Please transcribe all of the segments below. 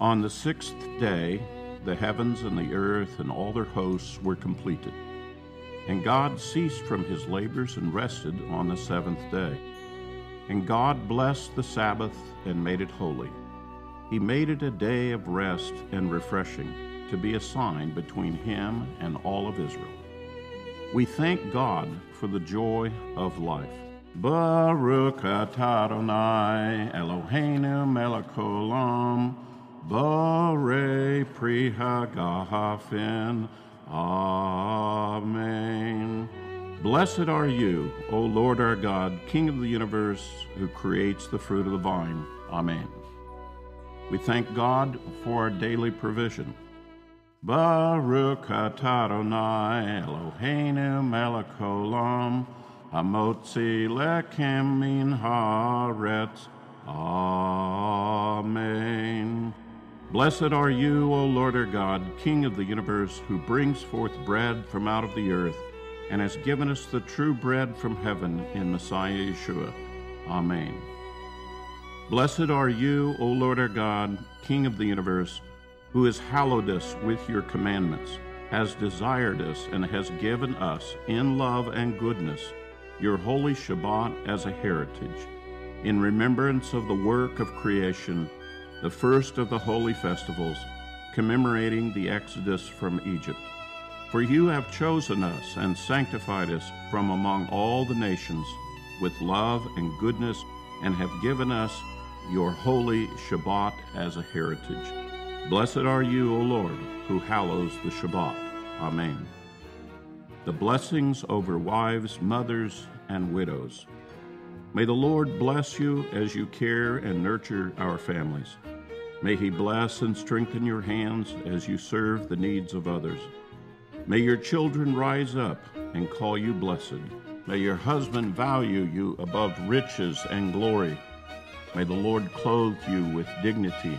On the sixth day, the heavens and the earth and all their hosts were completed. And God ceased from his labors and rested on the seventh day. And God blessed the Sabbath and made it holy. He made it a day of rest and refreshing to be a sign between him and all of Israel. We thank God for the joy of life. Baruch atah Adonai Eloheinu melech Bore pri hagafen. Amen. Blessed are you, O Lord our God, King of the universe, who creates the fruit of the vine. Amen. We thank God for our daily provision. Baruch atah Adonai Eloheinu melech haolam hamotzi lechem min haaretz. Amen. Blessed are you, O Lord our God, King of the universe, who brings forth bread from out of the earth, and has given us the true bread from heaven in Messiah Yeshua. Amen. Blessed are you, O Lord our God, King of the universe, who has hallowed us with your commandments, has desired us, and has given us, in love and goodness, your holy Shabbat as a heritage, in remembrance of the work of creation the first of the holy festivals, commemorating the exodus from Egypt. For you have chosen us and sanctified us from among all the nations with love and goodness, and have given us your holy Shabbat as a heritage. Blessed are you, O Lord, who hallows the Shabbat. Amen. The blessings over wives, mothers, and widows. May the Lord bless you as you care and nurture our families. May He bless and strengthen your hands as you serve the needs of others. May your children rise up and call you blessed. May your husband value you above riches and glory. May the Lord clothe you with dignity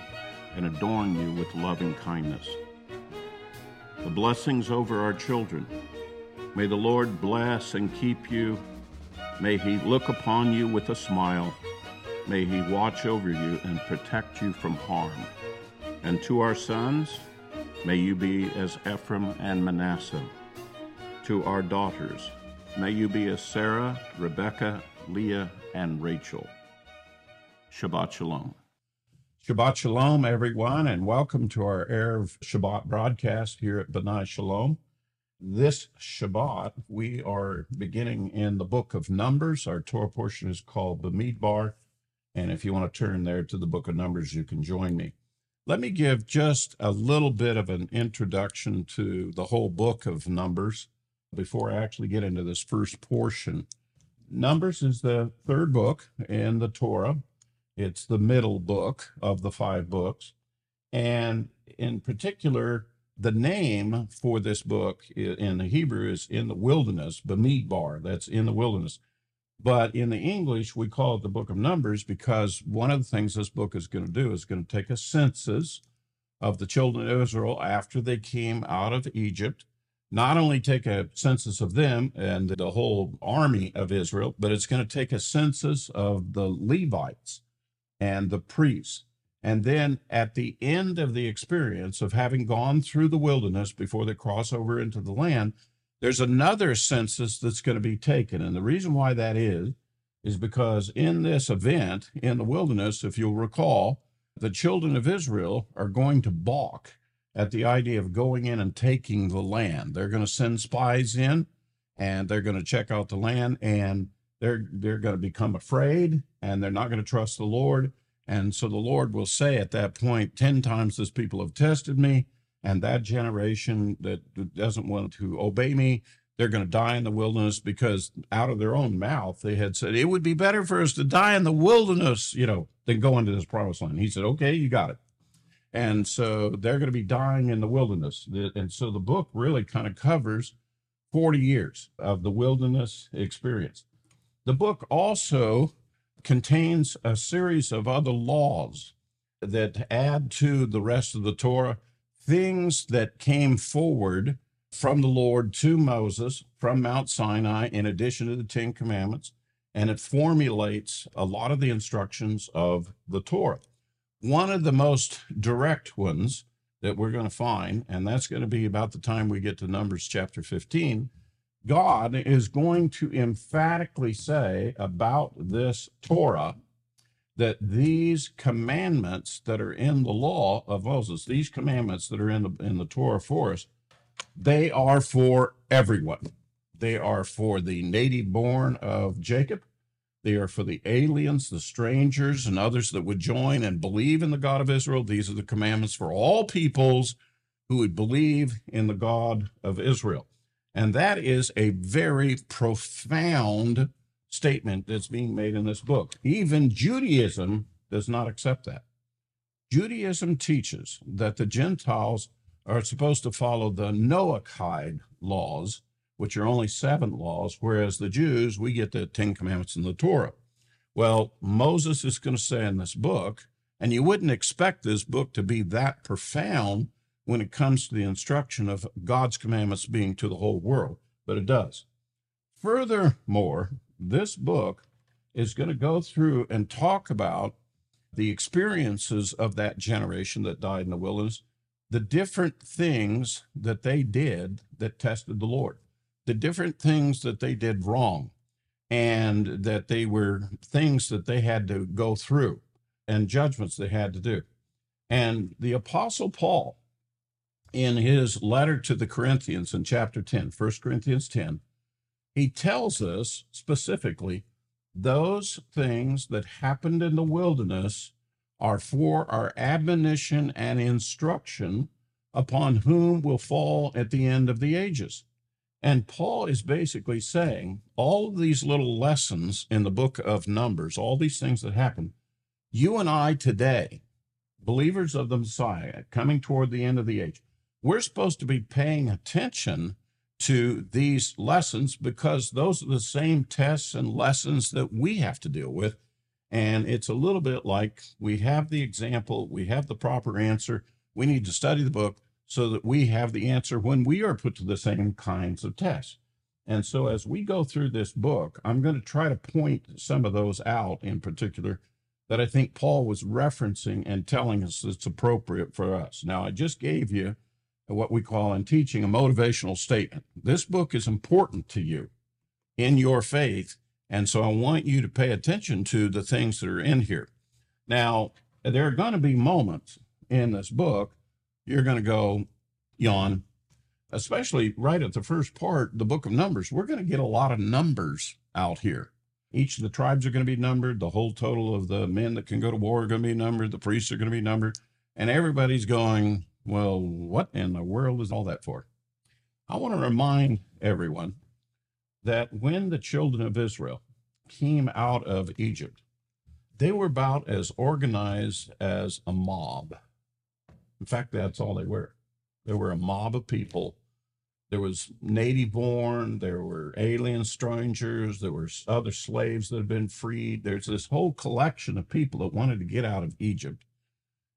and adorn you with loving kindness. The blessings over our children. May the Lord bless and keep you. May he look upon you with a smile May he watch over you and protect you from harm. And to our sons, may you be as Ephraim and Manasseh. To our daughters, may you be as Sarah, Rebekah, Leah, and Rachel. Shabbat Shalom. Shabbat Shalom, everyone, and welcome to our Erev Shabbat broadcast here at B'nai Shalom. This Shabbat, we are beginning in the book of Numbers. Our Torah portion is called Bamidbar, and if you want to turn there to the book of Numbers, you can join me. Let me give just a little bit of an introduction to the whole book of Numbers before I actually get into this first portion. Numbers is the third book in the Torah. It's the middle book of the five books. And in particular, the name for this book in the Hebrew is in the wilderness, Bamidbar, that's in the wilderness. But in the English, we call it the book of Numbers because one of the things this book is going to do is going to take a census of the children of Israel after they came out of Egypt. Not only take a census of them and the whole army of Israel, but it's going to take a census of the Levites and the priests. And then at the end of the experience of having gone through the wilderness before they cross over into the land, there's another census that's going to be taken. And the reason why that is, is because in this event in the wilderness, if you'll recall, the children of Israel are going to balk at the idea of going in and taking the land. They're going to send spies in and they're going to check out the land and they're they're going to become afraid and they're not going to trust the Lord. And so the Lord will say at that point, 10 times this people have tested me and that generation that doesn't want to obey me they're going to die in the wilderness because out of their own mouth they had said it would be better for us to die in the wilderness you know than go into this promised land. He said okay you got it. And so they're going to be dying in the wilderness. And so the book really kind of covers 40 years of the wilderness experience. The book also contains a series of other laws that add to the rest of the torah things that came forward from the Lord to Moses from Mount Sinai, in addition to the Ten Commandments, and it formulates a lot of the instructions of the Torah. One of the most direct ones that we're going to find, and that's going to be about the time we get to Numbers chapter 15. God is going to emphatically say about this Torah that these commandments that are in the law of Moses, these commandments that are in the in the Torah for us, they are for everyone. They are for the native born of Jacob. They are for the aliens, the strangers, and others that would join and believe in the God of Israel. These are the commandments for all peoples who would believe in the God of Israel. And that is a very profound statement that's being made in this book. Even Judaism does not accept that. Judaism teaches that the Gentiles are supposed to follow the Noahide laws, which are only seven laws, whereas the Jews, we get the Ten Commandments in the Torah. Well, Moses is going to say in this book, and you wouldn't expect this book to be that profound when it comes to the instruction of God's commandments being to the whole world, but it does. Furthermore, this book is going to go through and talk about the experiences of that generation that died in the wilderness, the different things that they did that tested the Lord the different things that they did wrong and that they were things that they had to go through and judgments they had to do. And the Apostle Paul, in his letter to the Corinthians in chapter 10, 1 Corinthians 10, he tells us specifically those things that happened in the wilderness are for our admonition and instruction upon whom will fall at the end of the ages. And Paul is basically saying all of these little lessons in the book of Numbers, all these things that happen, you and I today, believers of the Messiah, coming toward the end of the age, we're supposed to be paying attention to these lessons because those are the same tests and lessons that we have to deal with. And it's a little bit like we have the example, we have the proper answer. We need to study the book, so that we have the answer when we are put to the same kinds of tests. And so, as we go through this book, I'm going to try to point some of those out in particular that I think Paul was referencing and telling us it's appropriate for us. Now, I just gave you what we call in teaching a motivational statement. This book is important to you in your faith. And so I want you to pay attention to the things that are in here. Now, there are going to be moments in this book you're going to go yawn, especially right at the first part, the book of Numbers. We're going to get a lot of numbers out here. Each of the tribes are going to be numbered. The whole total of the men that can go to war are going to be numbered. The priests are going to be numbered. And everybody's going, well, what in the world is all that for? I want to remind everyone that when the children of Israel came out of Egypt, they were about as organized as a mob. In fact, that's all they were. They were a mob of people. There was native born, there were alien strangers, there were other slaves that had been freed. There's this whole collection of people that wanted to get out of Egypt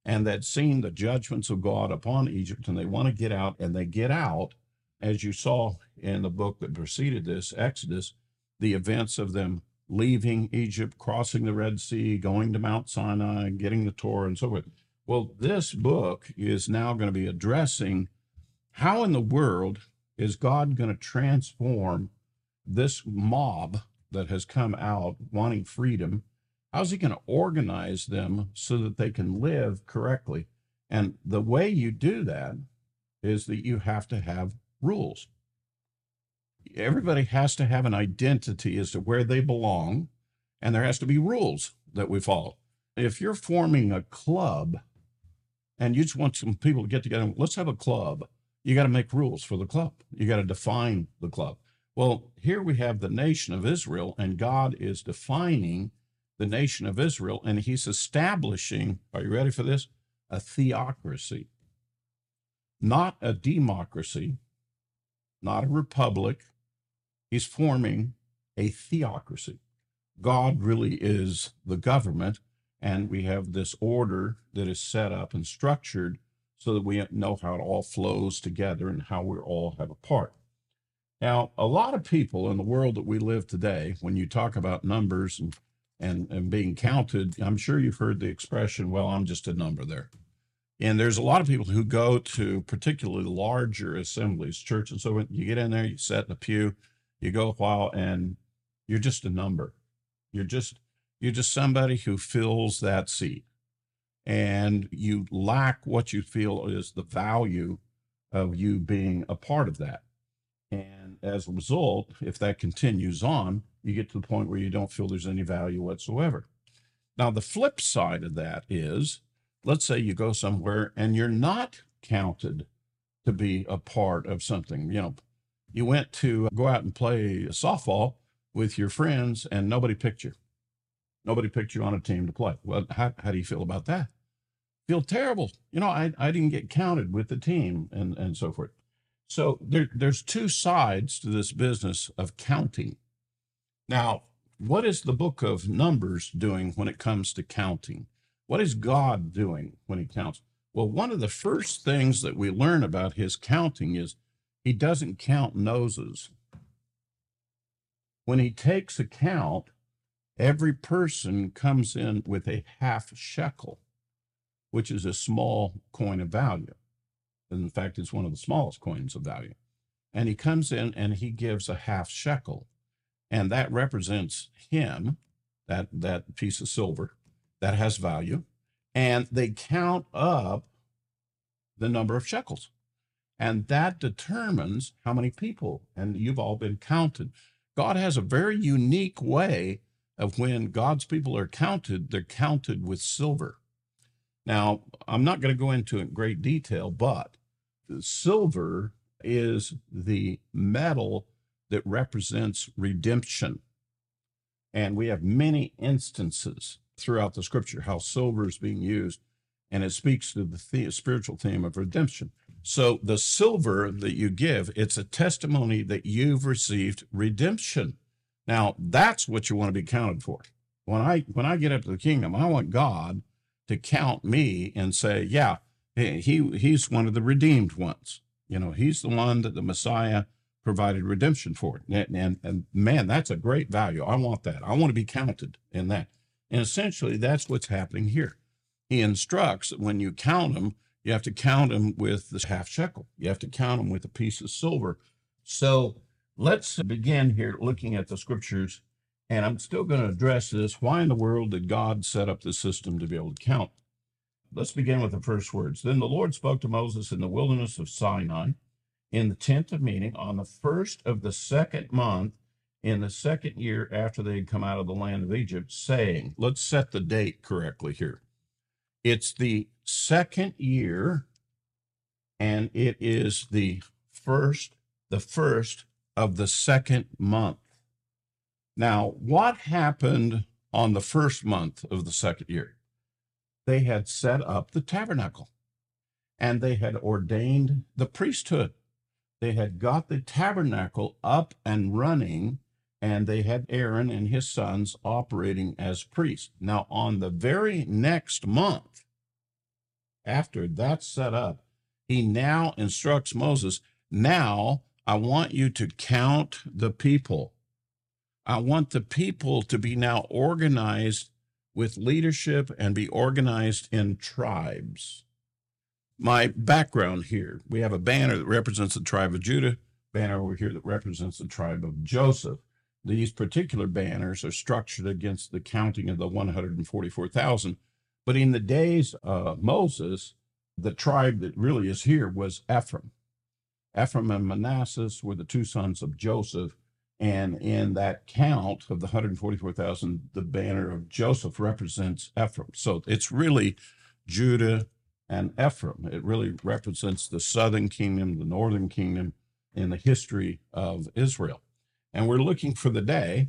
and that seen the judgments of God upon Egypt, and they want to get out, and they get out, as you saw in the book that preceded this, Exodus, the events of them leaving Egypt, crossing the Red Sea, going to Mount Sinai, getting the Torah, and so forth. Well, this book is now going to be addressing how in the world is God going to transform this mob that has come out wanting freedom? How's he going to organize them so that they can live correctly? And the way you do that is that you have to have rules. Everybody has to have an identity as to where they belong, and there has to be rules that we follow. If you're forming a club, and you just want some people to get together. Let's have a club. You got to make rules for the club. You got to define the club. Well, here we have the nation of Israel, and God is defining the nation of Israel, and He's establishing, are you ready for this? A theocracy, not a democracy, not a republic. He's forming a theocracy. God really is the government, and we have this order that is set up and structured so that we know how it all flows together and how we all have a part. Now, a lot of people in the world that we live today, when you talk about numbers and, and, and being counted, I'm sure you've heard the expression, well, I'm just a number there. And there's a lot of people who go to particularly larger assemblies, church. And so when you get in there, you sit in a pew, you go a while, and you're just a number. You're just you're just somebody who fills that seat. And you lack what you feel is the value of you being a part of that. And as a result, if that continues on, you get to the point where you don't feel there's any value whatsoever. Now, the flip side of that is let's say you go somewhere and you're not counted to be a part of something. You know, you went to go out and play softball with your friends and nobody picked you. Nobody picked you on a team to play. Well, how, how do you feel about that? Feel terrible. You know, I, I didn't get counted with the team and, and so forth. So there, there's two sides to this business of counting. Now, what is the book of Numbers doing when it comes to counting? What is God doing when he counts? Well, one of the first things that we learn about his counting is he doesn't count noses. When he takes a count, every person comes in with a half shekel, which is a small coin of value. In fact, it's one of the smallest coins of value. And he comes in and he gives a half shekel. And that represents him, that, that piece of silver that has value. And they count up the number of shekels. And that determines how many people, and you've all been counted. God has a very unique way of when God's people are counted, they're counted with silver. Now, I'm not going to go into it in great detail, but silver is the metal that represents redemption. And we have many instances throughout the scripture how silver is being used, and it speaks to the, the spiritual theme of redemption. So the silver that you give, it's a testimony that you've received redemption. Now, that's what you want to be counted for. When I when I get up to the kingdom, I want God to count me and say, yeah, he he's one of the redeemed ones. You know, he's the one that the Messiah provided redemption for. And, and, and man, that's a great value. I want that. I want to be counted in that. And essentially, that's what's happening here. He instructs that when you count them, you have to count them with the half shekel. You have to count them with a piece of silver. So let's begin here looking at the scriptures. And I'm still going to address this. Why in the world did God set up the system to be able to count? Let's begin with the first words. Then the Lord spoke to Moses in the wilderness of Sinai in the tent of meeting on the first of the second month in the second year after they had come out of the land of Egypt, saying, let's set the date correctly here. It's the second year, and it is the first, the first of the second month. Now, what happened on the first month of the second year? they had set up the tabernacle and they had ordained the priesthood. They had got the tabernacle up and running, and they had Aaron and his sons operating as priests. Now, on the very next month, after that's set up, he now instructs Moses now I want you to count the people. I want the people to be now organized with leadership and be organized in tribes. My background here we have a banner that represents the tribe of Judah, banner over here that represents the tribe of Joseph. These particular banners are structured against the counting of the 144,000. But in the days of Moses, the tribe that really is here was Ephraim. Ephraim and Manasseh were the two sons of Joseph, and in that count of the 144,000, the banner of Joseph represents Ephraim. So it's really Judah and Ephraim. It really represents the southern kingdom, the northern kingdom in the history of Israel. And we're looking for the day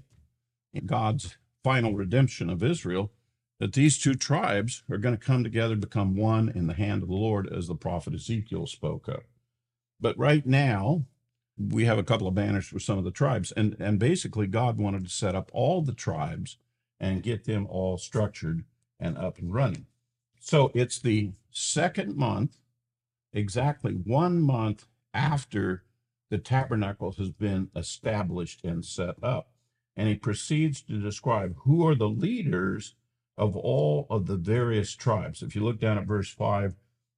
in God's final redemption of Israel that these two tribes are going to come together, become one in the hand of the Lord, as the prophet Ezekiel spoke of. But right now, we have a couple of banners for some of the tribes and and basically god wanted to set up all the tribes and get them all structured and up and running so it's the second month exactly one month after the tabernacle has been established and set up and he proceeds to describe who are the leaders of all of the various tribes. If you look down at verse 5,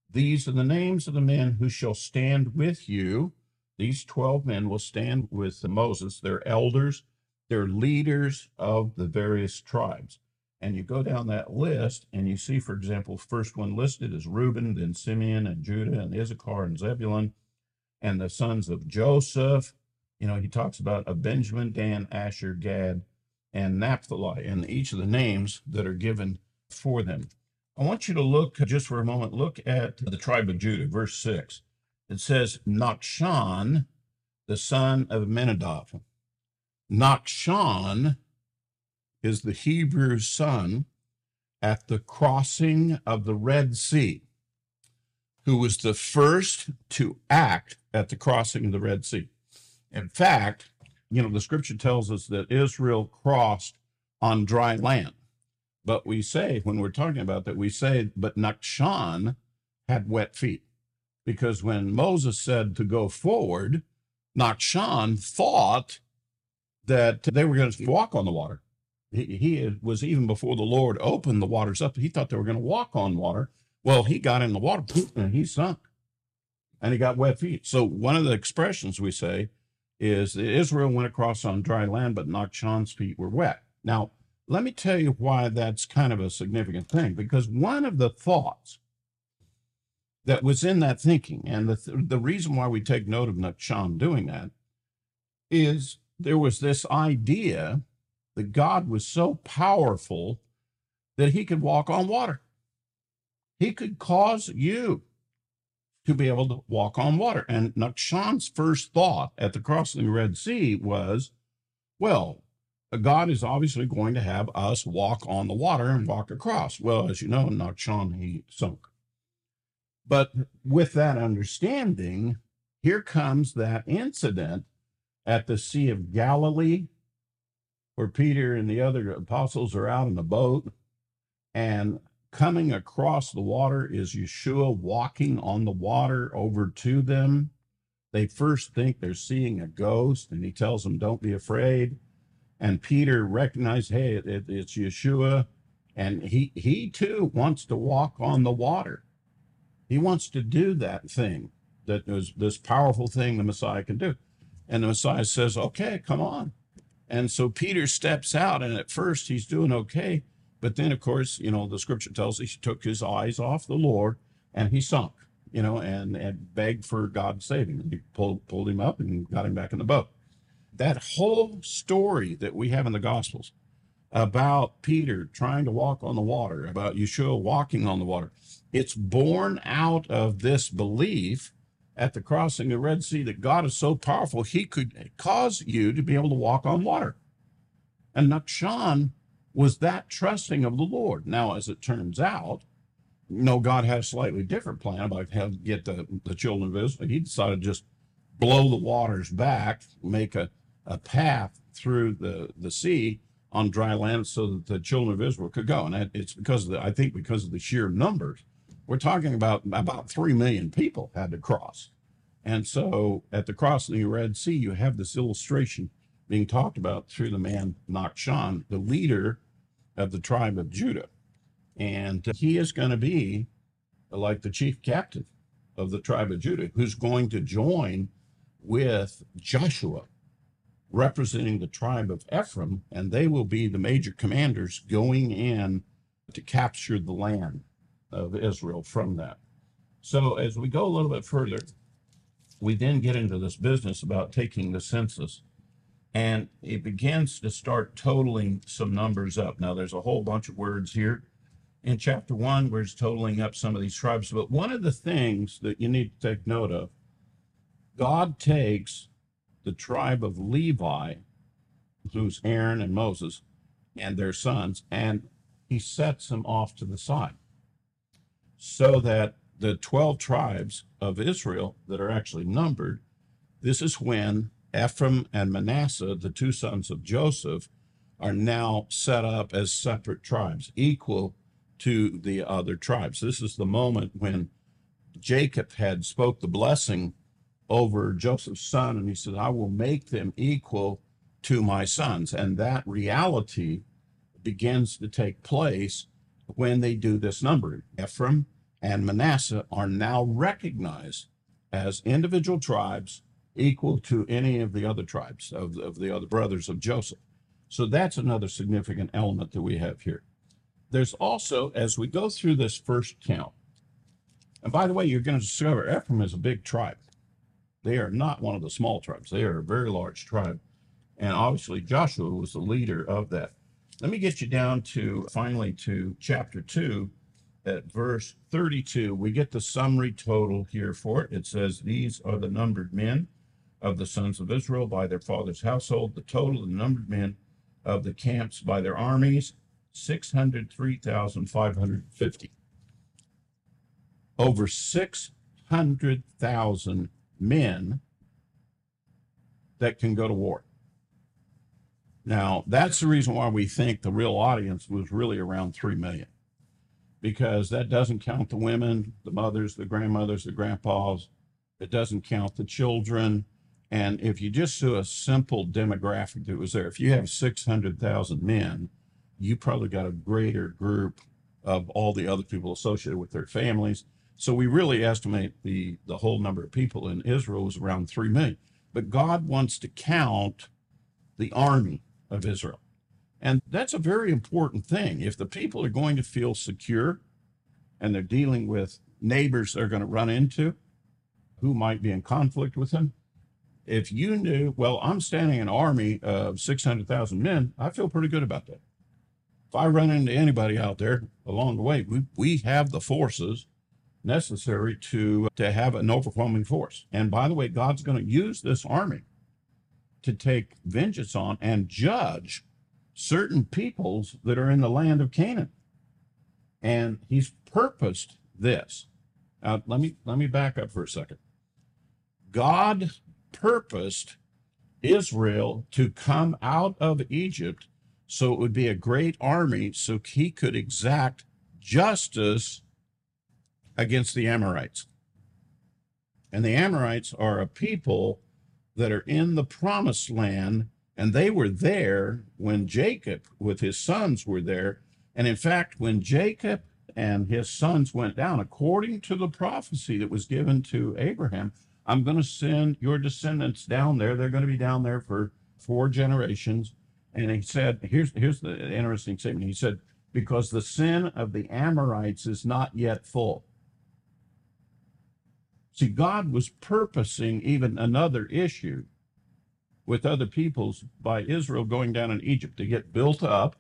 these are the names of the men who shall stand with you. These 12 men will stand with Moses. They're elders, they're leaders of the various tribes. And you go down that list and you see, for example, first one listed is Reuben, then Simeon and Judah and Issachar and Zebulun, and the sons of Joseph. You know, he talks about a Benjamin, Dan, Asher, Gad, and Naphtali, and each of the names that are given for them. I want you to look just for a moment, look at the tribe of Judah, verse 6. It says, Nachshon, the son of Amminadab. Nachshon is the Hebrew son at the crossing of the Red Sea, who was the first to act at the crossing of the Red Sea. In fact, you know, the scripture tells us that Israel crossed on dry land. But we say, when we're talking about that, we say, but Nachshon had wet feet. Because when Moses said to go forward, Nachshon thought that they were going to walk on the water. He, was even before the Lord opened the waters up, he thought they were going to walk on water. Well, he got in the water and he sunk and he got wet feet. So, one of the expressions we say is Israel went across on dry land, but Nachshon's feet were wet. Now, let me tell you why that's kind of a significant thing, because one of the thoughts that was in that thinking, and the, th- the reason why we take note of Nachshon doing that, is there was this idea that God was so powerful that he could walk on water. He could cause you to be able to walk on water. And Nachshon's first thought at the crossing the Red Sea was, well, God is obviously going to have us walk on the water and walk across. Well, as you know, Nachshon, he sunk. But with that understanding, here comes that incident at the Sea of Galilee where Peter and the other apostles are out in the boat and coming across the water is Yeshua walking on the water over to them. They first think they're seeing a ghost, and he tells them, Don't be afraid. And Peter recognizes, Hey, it, it's Yeshua. And he, he too wants to walk on the water. He wants to do that thing that is this powerful thing the Messiah can do. And the Messiah says, Okay, come on. And so Peter steps out, and at first he's doing okay. But then, of course, you know, the scripture tells us he took his eyes off the Lord and he sunk, you know, and, and begged for God's saving. He pulled, pulled him up and got him back in the boat. That whole story that we have in the Gospels about Peter trying to walk on the water, about Yeshua walking on the water, it's born out of this belief at the crossing of the Red Sea that God is so powerful, he could cause you to be able to walk on water. And Nachshon was that trusting of the Lord. Now, as it turns out, know, God had a slightly different plan about how to get the, the children of Israel. He decided to just blow the waters back, make a, a path through the, the sea on dry land so that the children of Israel could go. And it's because of the, I think because of the sheer numbers. We're talking about about 3 million people had to cross. And so at the crossing of the Red Sea, you have this illustration being talked about through the man Nachshon, the leader of the tribe of Judah. And he is going to be like the chief captain of the tribe of Judah, who's going to join with Joshua, representing the tribe of Ephraim, and they will be the major commanders going in to capture the land of Israel from that. So, as we go a little bit further, we then get into this business about taking the census and it begins to start totaling some numbers up. Now, there's a whole bunch of words here in chapter one where it's totaling up some of these tribes. But one of the things that you need to take note of God takes the tribe of Levi, who's Aaron and Moses and their sons, and he sets them off to the side so that the 12 tribes of Israel that are actually numbered, this is when Ephraim and Manasseh, the two sons of Joseph, are now set up as separate tribes, equal to the other tribes. This is the moment when Jacob had spoke the blessing over Joseph's son, and he said, I will make them equal to my sons. And that reality begins to take place when they do this numbering. Ephraim and Manasseh are now recognized as individual tribes equal to any of the other tribes of, of the other brothers of Joseph. So that's another significant element that we have here. There's also, as we go through this first count, and by the way, you're going to discover Ephraim is a big tribe. They are not one of the small tribes. They are a very large tribe. And obviously, Joshua was the leader of that. Let me get you down to finally to chapter 2 at verse 32. We get the summary total here for it. It says, These are the numbered men of the sons of Israel by their father's household, the total of the numbered men of the camps by their armies, 603,550. Over 600,000 men that can go to war. Now, that's the reason why we think the real audience was really around 3 million, because that doesn't count the women, the mothers, the grandmothers, the grandpas. It doesn't count the children. And if you just do a simple demographic that was there, if you have 600,000 men, you probably got a greater group of all the other people associated with their families. So we really estimate the, the whole number of people in Israel was around 3 million. But God wants to count the army of Israel. And that's a very important thing. If the people are going to feel secure and they're dealing with neighbors they're going to run into who might be in conflict with them, if you knew, well, I'm standing an army of 600,000 men, I feel pretty good about that. If I run into anybody out there along the way, we, we have the forces necessary to, to have an overwhelming force. And by the way, God's going to use this army to take vengeance on and judge certain peoples that are in the land of Canaan. And he's purposed this. Now, let me let me back up for a second. God purposed Israel to come out of Egypt so it would be a great army so he could exact justice against the Amorites. And the Amorites are a people that are in the promised land, and they were there when Jacob with his sons were there. And in fact, when Jacob and his sons went down, according to the prophecy that was given to Abraham, I'm going to send your descendants down there. They're going to be down there for four generations. And he said, here's, here's the interesting statement. He said, because the sin of the Amorites is not yet full. See, God was purposing even another issue with other peoples by Israel going down in Egypt. They get built up,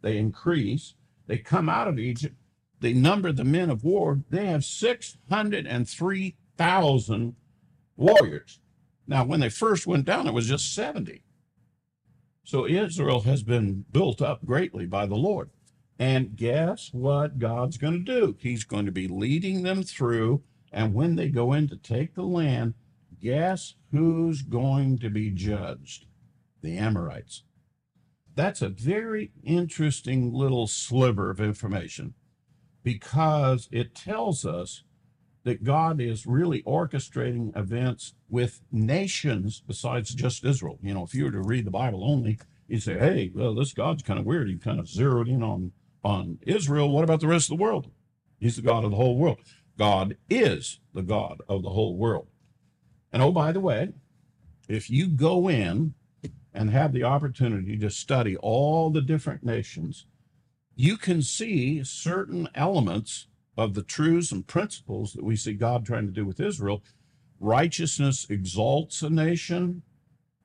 they increase, they come out of Egypt, they number the men of war. They have 603,000 warriors. Now, when they first went down, it was just 70. So Israel has been built up greatly by the Lord. And guess what God's going to do? He's going to be leading them through and when they go in to take the land, guess who's going to be judged? The Amorites. That's a very interesting little sliver of information because it tells us that God is really orchestrating events with nations besides just Israel. You know, if you were to read the Bible only, you'd say, hey, well, this God's kind of weird. He kind of zeroed in on, on Israel. What about the rest of the world? He's the God of the whole world. God is the God of the whole world. And oh, by the way, if you go in and have the opportunity to study all the different nations, you can see certain elements of the truths and principles that we see God trying to do with Israel. Righteousness exalts a nation,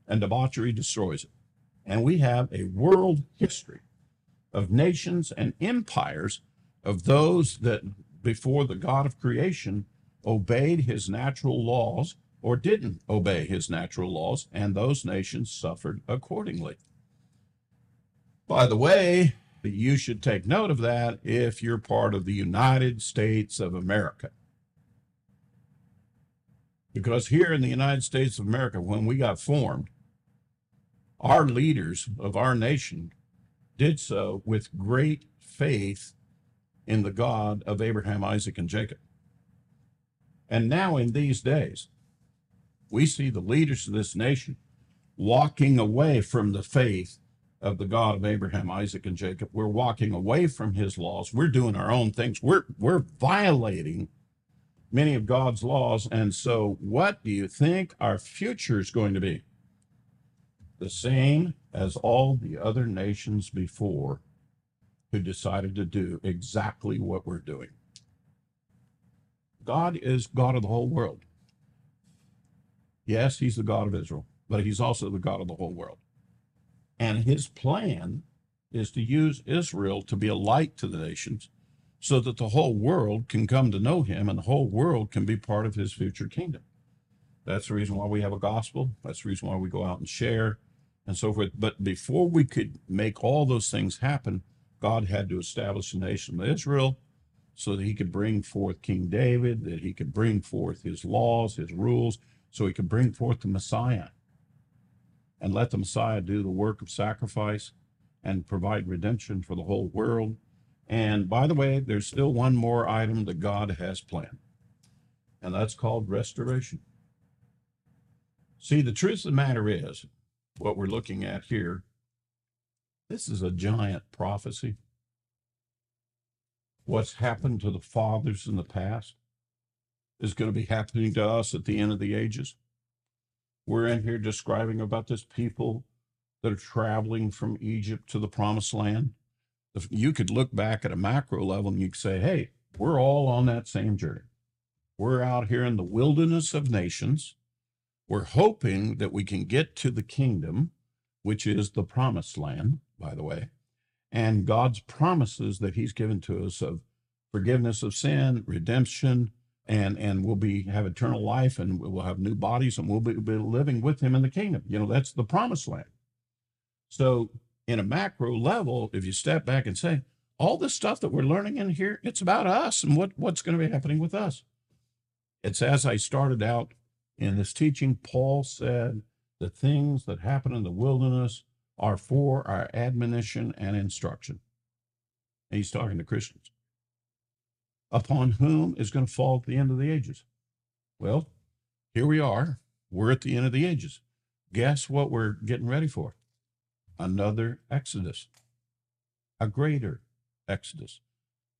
and debauchery destroys it. And we have a world history of nations and empires of those that before the God of creation obeyed his natural laws or didn't obey his natural laws, and those nations suffered accordingly. By the way, you should take note of that if you're part of the United States of America. Because here in the United States of America, when we got formed, our leaders of our nation did so with great faith in the God of Abraham, Isaac, and Jacob. And now, in these days, we see the leaders of this nation walking away from the faith of the God of Abraham, Isaac, and Jacob. We're walking away from his laws. We're doing our own things. We're we're violating many of God's laws. And so what do you think our future is going to be? The same as all the other nations before who decided to do exactly what we're doing. God is God of the whole world. Yes, he's the God of Israel, but he's also the God of the whole world. And his plan is to use Israel to be a light to the nations so that the whole world can come to know him and the whole world can be part of his future kingdom. That's the reason why we have a gospel. That's the reason why we go out and share and so forth. But before we could make all those things happen, God had to establish the nation of Israel so that he could bring forth King David, that he could bring forth his laws, his rules, so he could bring forth the Messiah and let the Messiah do the work of sacrifice and provide redemption for the whole world. And by the way, there's still one more item that God has planned, and that's called restoration. See, the truth of the matter is, what we're looking at here, this is a giant prophecy. What's happened to the fathers in the past is going to be happening to us at the end of the ages. We're in here describing about this people that are traveling from Egypt to the promised land. If you could look back at a macro level and you could say, hey, we're all on that same journey. We're out here in the wilderness of nations. We're hoping that we can get to the kingdom, which is the promised land, by the way, and God's promises that He's given to us of forgiveness of sin, redemption, and and we'll be have eternal life and we'll have new bodies and we'll be, be living with him in the kingdom. You know that's the promised land. So in a macro level if you step back and say all this stuff that we're learning in here it's about us and what what's going to be happening with us? It's as i started out in this teaching paul said the things that happen in the wilderness are for our admonition and instruction and he's talking to christians upon whom is going to fall at the end of the ages. Well, here we are. We're at the end of the ages. Guess what we're getting ready for? Another Exodus, a greater Exodus,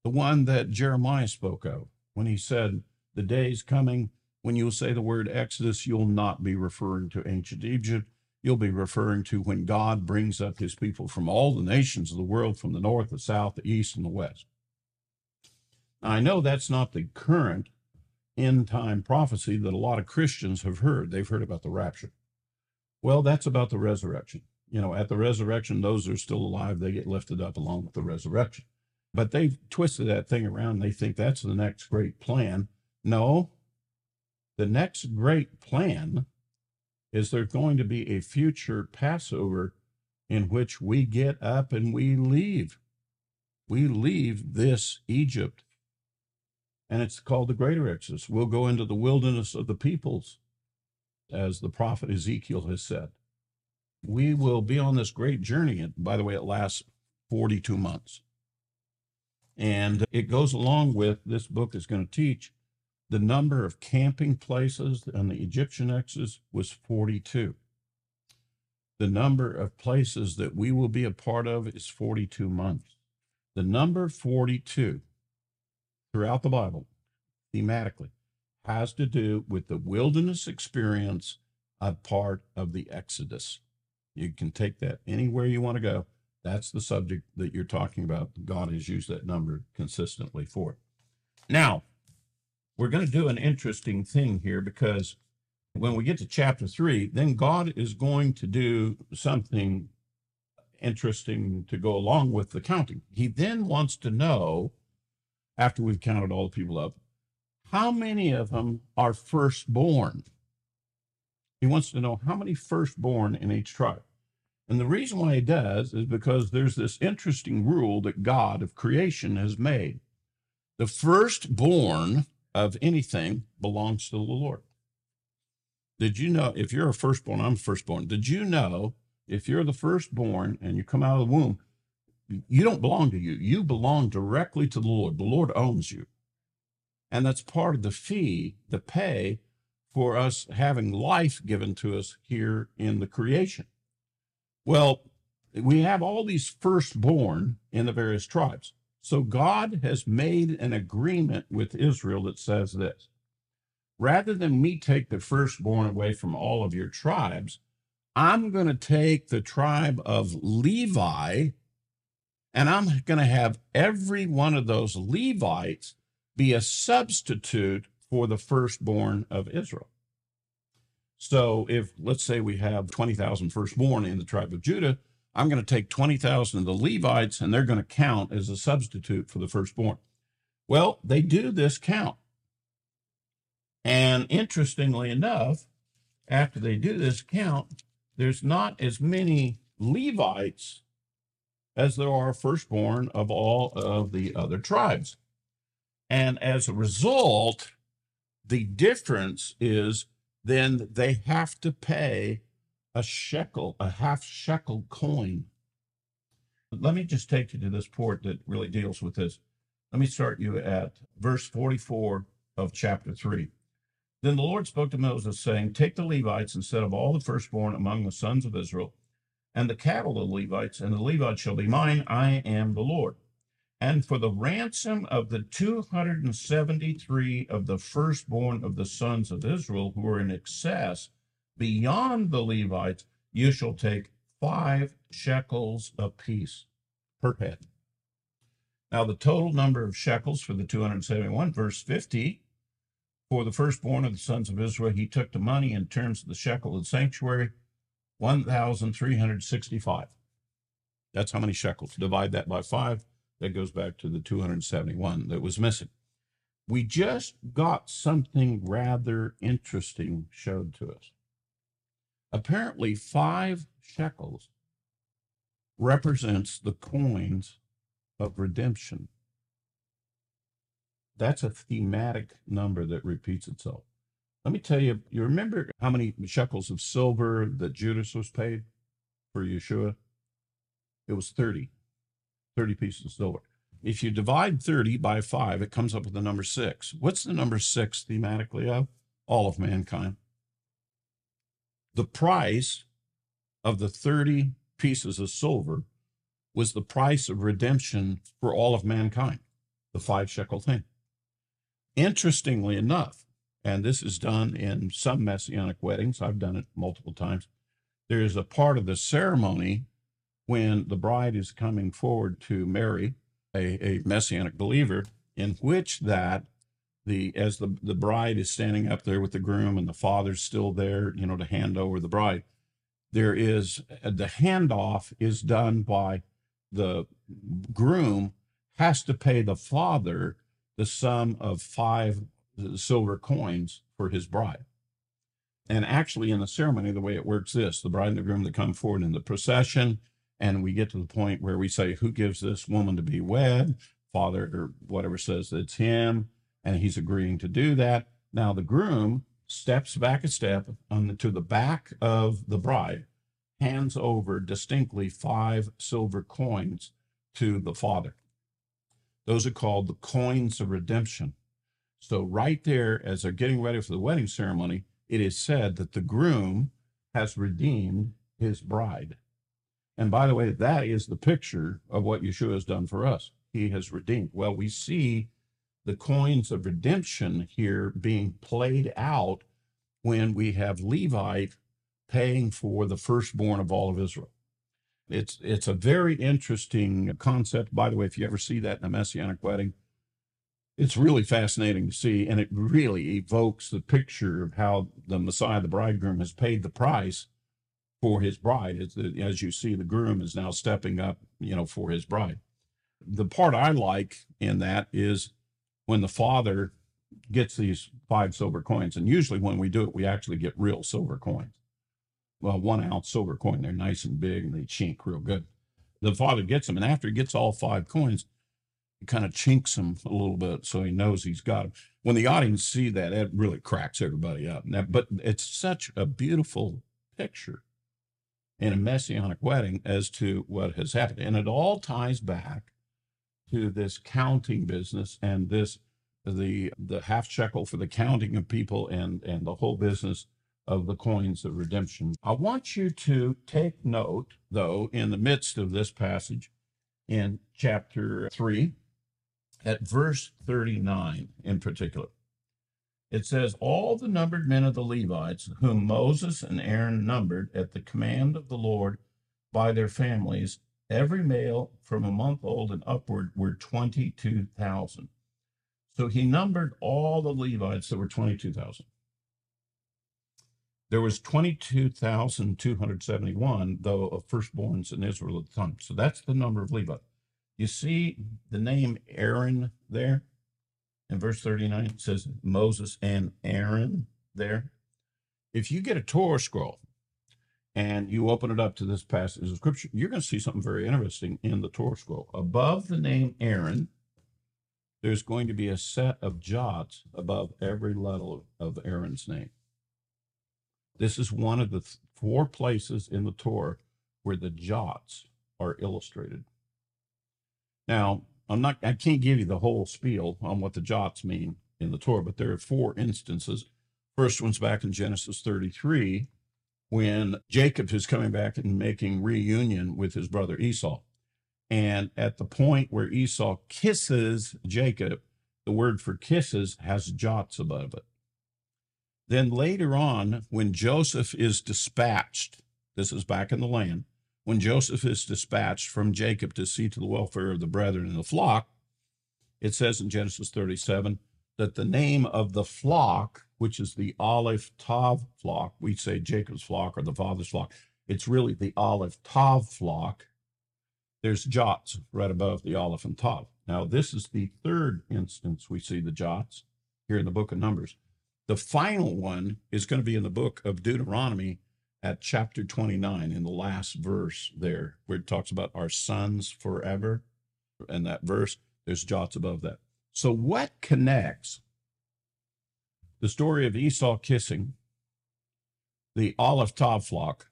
the one that Jeremiah spoke of when he said, The day's coming when you'll say the word Exodus, you'll not be referring to ancient Egypt. You'll be referring to when God brings up his people from all the nations of the world, from the north, the south, the east, and the west. I know that's not the current end time prophecy that a lot of Christians have heard. They've heard about the rapture. Well, that's about the resurrection. You know, at the resurrection, those that are still alive, they get lifted up along with the resurrection. But they've twisted that thing around. They think that's the next great plan. No, the next great plan is there's going to be a future Passover in which we get up and we leave. We leave this Egypt and it's called the Greater Exodus. We'll go into the wilderness of the peoples, as the prophet Ezekiel has said. We will be on this great journey. And by the way, it lasts 42 months. And it goes along with this book is going to teach the number of camping places on the Egyptian Exodus was 42. The number of places that we will be a part of is 42 months. The number 42 throughout the Bible, thematically, has to do with the wilderness experience, a part of the Exodus. You can take that anywhere you want to go. That's the subject that you're talking about. God has used that number consistently for. it. Now, we're going to do an interesting thing here because when we get to chapter three, then God is going to do something interesting to go along with the counting. He then wants to know after we've counted all the people up, how many of them are firstborn? He wants to know how many firstborn in each tribe. And the reason why he does is because there's this interesting rule that God of creation has made. The firstborn of anything belongs to the Lord. Did you know if you're a firstborn, I'm a firstborn. Did you know if you're the firstborn and you come out of the womb, you don't belong to you. You belong directly to the Lord. The Lord owns you. And that's part of the fee, the pay for us having life given to us here in the creation. Well, we have all these firstborn in the various tribes. So God has made an agreement with Israel that says this rather than me take the firstborn away from all of your tribes, I'm going to take the tribe of Levi and I'm going to have every one of those Levites be a substitute for the firstborn of Israel. So if, let's say, we have 20,000 firstborn in the tribe of Judah, I'm going to take 20,000 of the Levites and they're going to count as a substitute for the firstborn. Well, they do this count. And interestingly enough, after they do this count, there's not as many Levites as there are firstborn of all of the other tribes. And as a result, the difference is then they have to pay a shekel, a half shekel coin. Let me just take you to this port that really deals with this. Let me start you at verse 44 of chapter 3. Then the Lord spoke to Moses, saying, Take the Levites instead of all the firstborn among the sons of Israel, and the cattle of the Levites, and the Levites shall be mine. I am the Lord. And for the ransom of the 273 of the firstborn of the sons of Israel who are in excess beyond the Levites, you shall take five shekels apiece per head. Now, the total number of shekels for the 271, verse 50, for the firstborn of the sons of Israel, he took the money in terms of the shekel of the sanctuary, 1,365. That's how many shekels. Divide that by five. That goes back to the 271 that was missing. We just got something rather interesting showed to us. Apparently, five shekels represents the coins of redemption. That's a thematic number that repeats itself. Let me tell you, you remember how many shekels of silver that Judas was paid for Yeshua? It was 30, 30 pieces of silver. If you divide 30 by 5, it comes up with the number 6. What's the number 6 thematically of? All of mankind. The price of the 30 pieces of silver was the price of redemption for all of mankind, the five shekel thing. Interestingly enough, and this is done in some Messianic weddings, I've done it multiple times, there is a part of the ceremony when the bride is coming forward to marry a, a Messianic believer, in which that the as the, the bride is standing up there with the groom and the father's still there, you know, to hand over the bride, there is uh, the handoff is done by the groom has to pay the father the sum of five uh, silver coins for his bride. And actually, in the ceremony, the way it works this the bride and the groom that come forward in the procession, and we get to the point where we say, Who gives this woman to be wed? Father or whatever says it's him, and he's agreeing to do that. Now, the groom steps back a step on to the back of the bride, hands over distinctly five silver coins to the father. Those are called the coins of redemption. So, right there, as they're getting ready for the wedding ceremony, it is said that the groom has redeemed his bride. And by the way, that is the picture of what Yeshua has done for us. He has redeemed. Well, we see the coins of redemption here being played out when we have Levite paying for the firstborn of all of Israel. It's it's a very interesting concept. By the way, if you ever see that in a messianic wedding, it's really fascinating to see, and it really evokes the picture of how the Messiah, the bridegroom, has paid the price for his bride. As, as you see, the groom is now stepping up, you know, for his bride. The part I like in that is when the father gets these five silver coins, and usually when we do it, we actually get real silver coins well, one ounce silver coin. They're nice and big and they chink real good. The father gets them, and after he gets all five coins, he kind of chinks them a little bit so he knows he's got them. When the audience see that, it really cracks everybody up. Now, but it's such a beautiful picture in a messianic wedding as to what has happened. And it all ties back to this counting business and this the the half shekel for the counting of people and and the whole business of the coins of redemption. I want you to take note, though, in the midst of this passage in chapter 3, at verse 39 in particular. It says, All the numbered men of the Levites, whom Moses and Aaron numbered at the command of the Lord by their families, every male from a month old and upward were 22,000. So he numbered all the Levites that were 22,000. There was 22,271, though, of firstborns in Israel at the time. So that's the number of Levi. You see the name Aaron there? In verse 39, it says Moses and Aaron there. If you get a Torah scroll and you open it up to this passage of scripture, you're going to see something very interesting in the Torah scroll. Above the name Aaron, there's going to be a set of jots above every letter of Aaron's name. This is one of the th- four places in the Torah where the jots are illustrated. Now, I'm not I can't give you the whole spiel on what the jots mean in the Torah, but there are four instances. First one's back in Genesis 33 when Jacob is coming back and making reunion with his brother Esau. And at the point where Esau kisses Jacob, the word for kisses has jots above it. Then later on, when Joseph is dispatched, this is back in the land, when Joseph is dispatched from Jacob to see to the welfare of the brethren in the flock, it says in Genesis 37 that the name of the flock, which is the Aleph Tav flock, we say Jacob's flock or the father's flock, it's really the Aleph Tav flock, there's jots right above the Aleph and Tav. Now, this is the third instance we see the jots here in the book of Numbers. The final one is going to be in the book of Deuteronomy at chapter 29 in the last verse there, where it talks about our sons forever. And that verse, there's jots above that. So, what connects the story of Esau kissing, the Aleph Tav flock,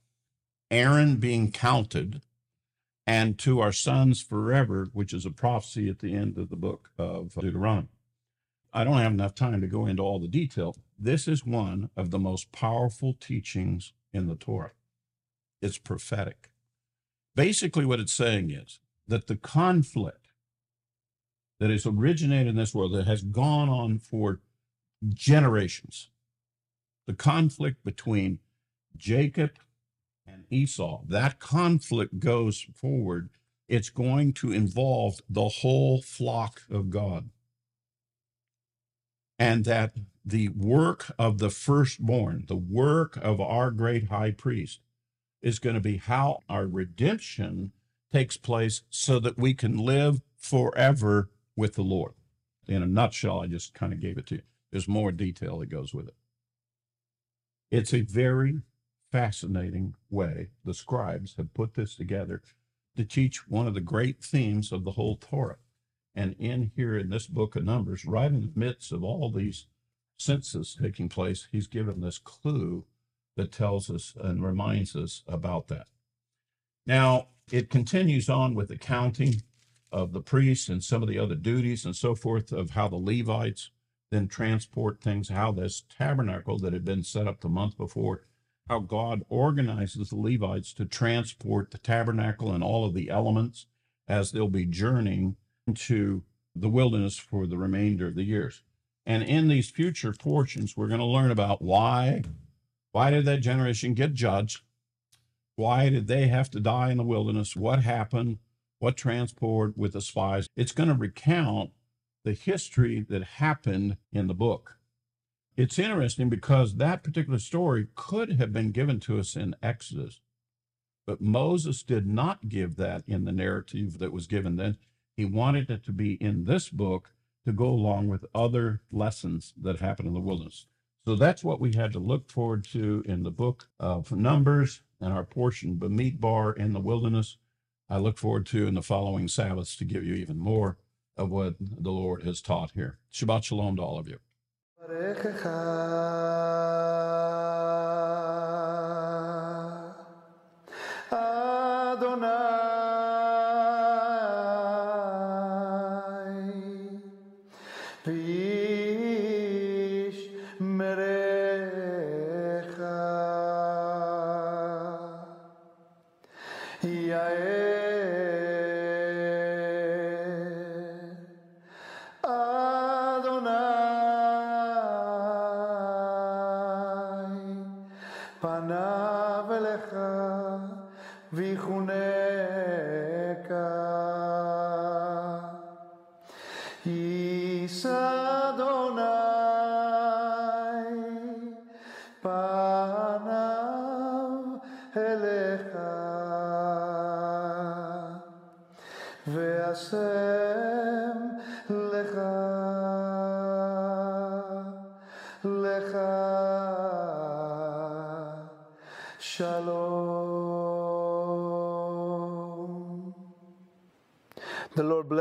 Aaron being counted, and to our sons forever, which is a prophecy at the end of the book of Deuteronomy. I don't have enough time to go into all the detail. This is one of the most powerful teachings in the Torah. It's prophetic. Basically, what it's saying is that the conflict that has originated in this world, that has gone on for generations, the conflict between Jacob and Esau, that conflict goes forward. It's going to involve the whole flock of God. And that the work of the firstborn, the work of our great high priest, is going to be how our redemption takes place so that we can live forever with the Lord. In a nutshell, I just kind of gave it to you. There's more detail that goes with it. It's a very fascinating way the scribes have put this together to teach one of the great themes of the whole Torah. And in here in this book of Numbers, right in the midst of all these census taking place, he's given this clue that tells us and reminds us about that. Now, it continues on with the counting of the priests and some of the other duties and so forth of how the Levites then transport things, how this tabernacle that had been set up the month before how God organizes the Levites to transport the tabernacle and all of the elements as they'll be journeying into the wilderness for the remainder of the years. And in these future portions, we're going to learn about why why did that generation get judged? Why did they have to die in the wilderness? What happened? What transport with the spies? It's going to recount the history that happened in the book. It's interesting because that particular story could have been given to us in Exodus, but Moses did not give that in the narrative that was given then. He wanted it to be in this book to go along with other lessons that happened in the wilderness. So that's what we had to look forward to in the book of Numbers and our portion Bamidbar in the wilderness. I look forward to in the following Sabbaths to give you even more of what the Lord has taught here. Shabbat Shalom to all of you.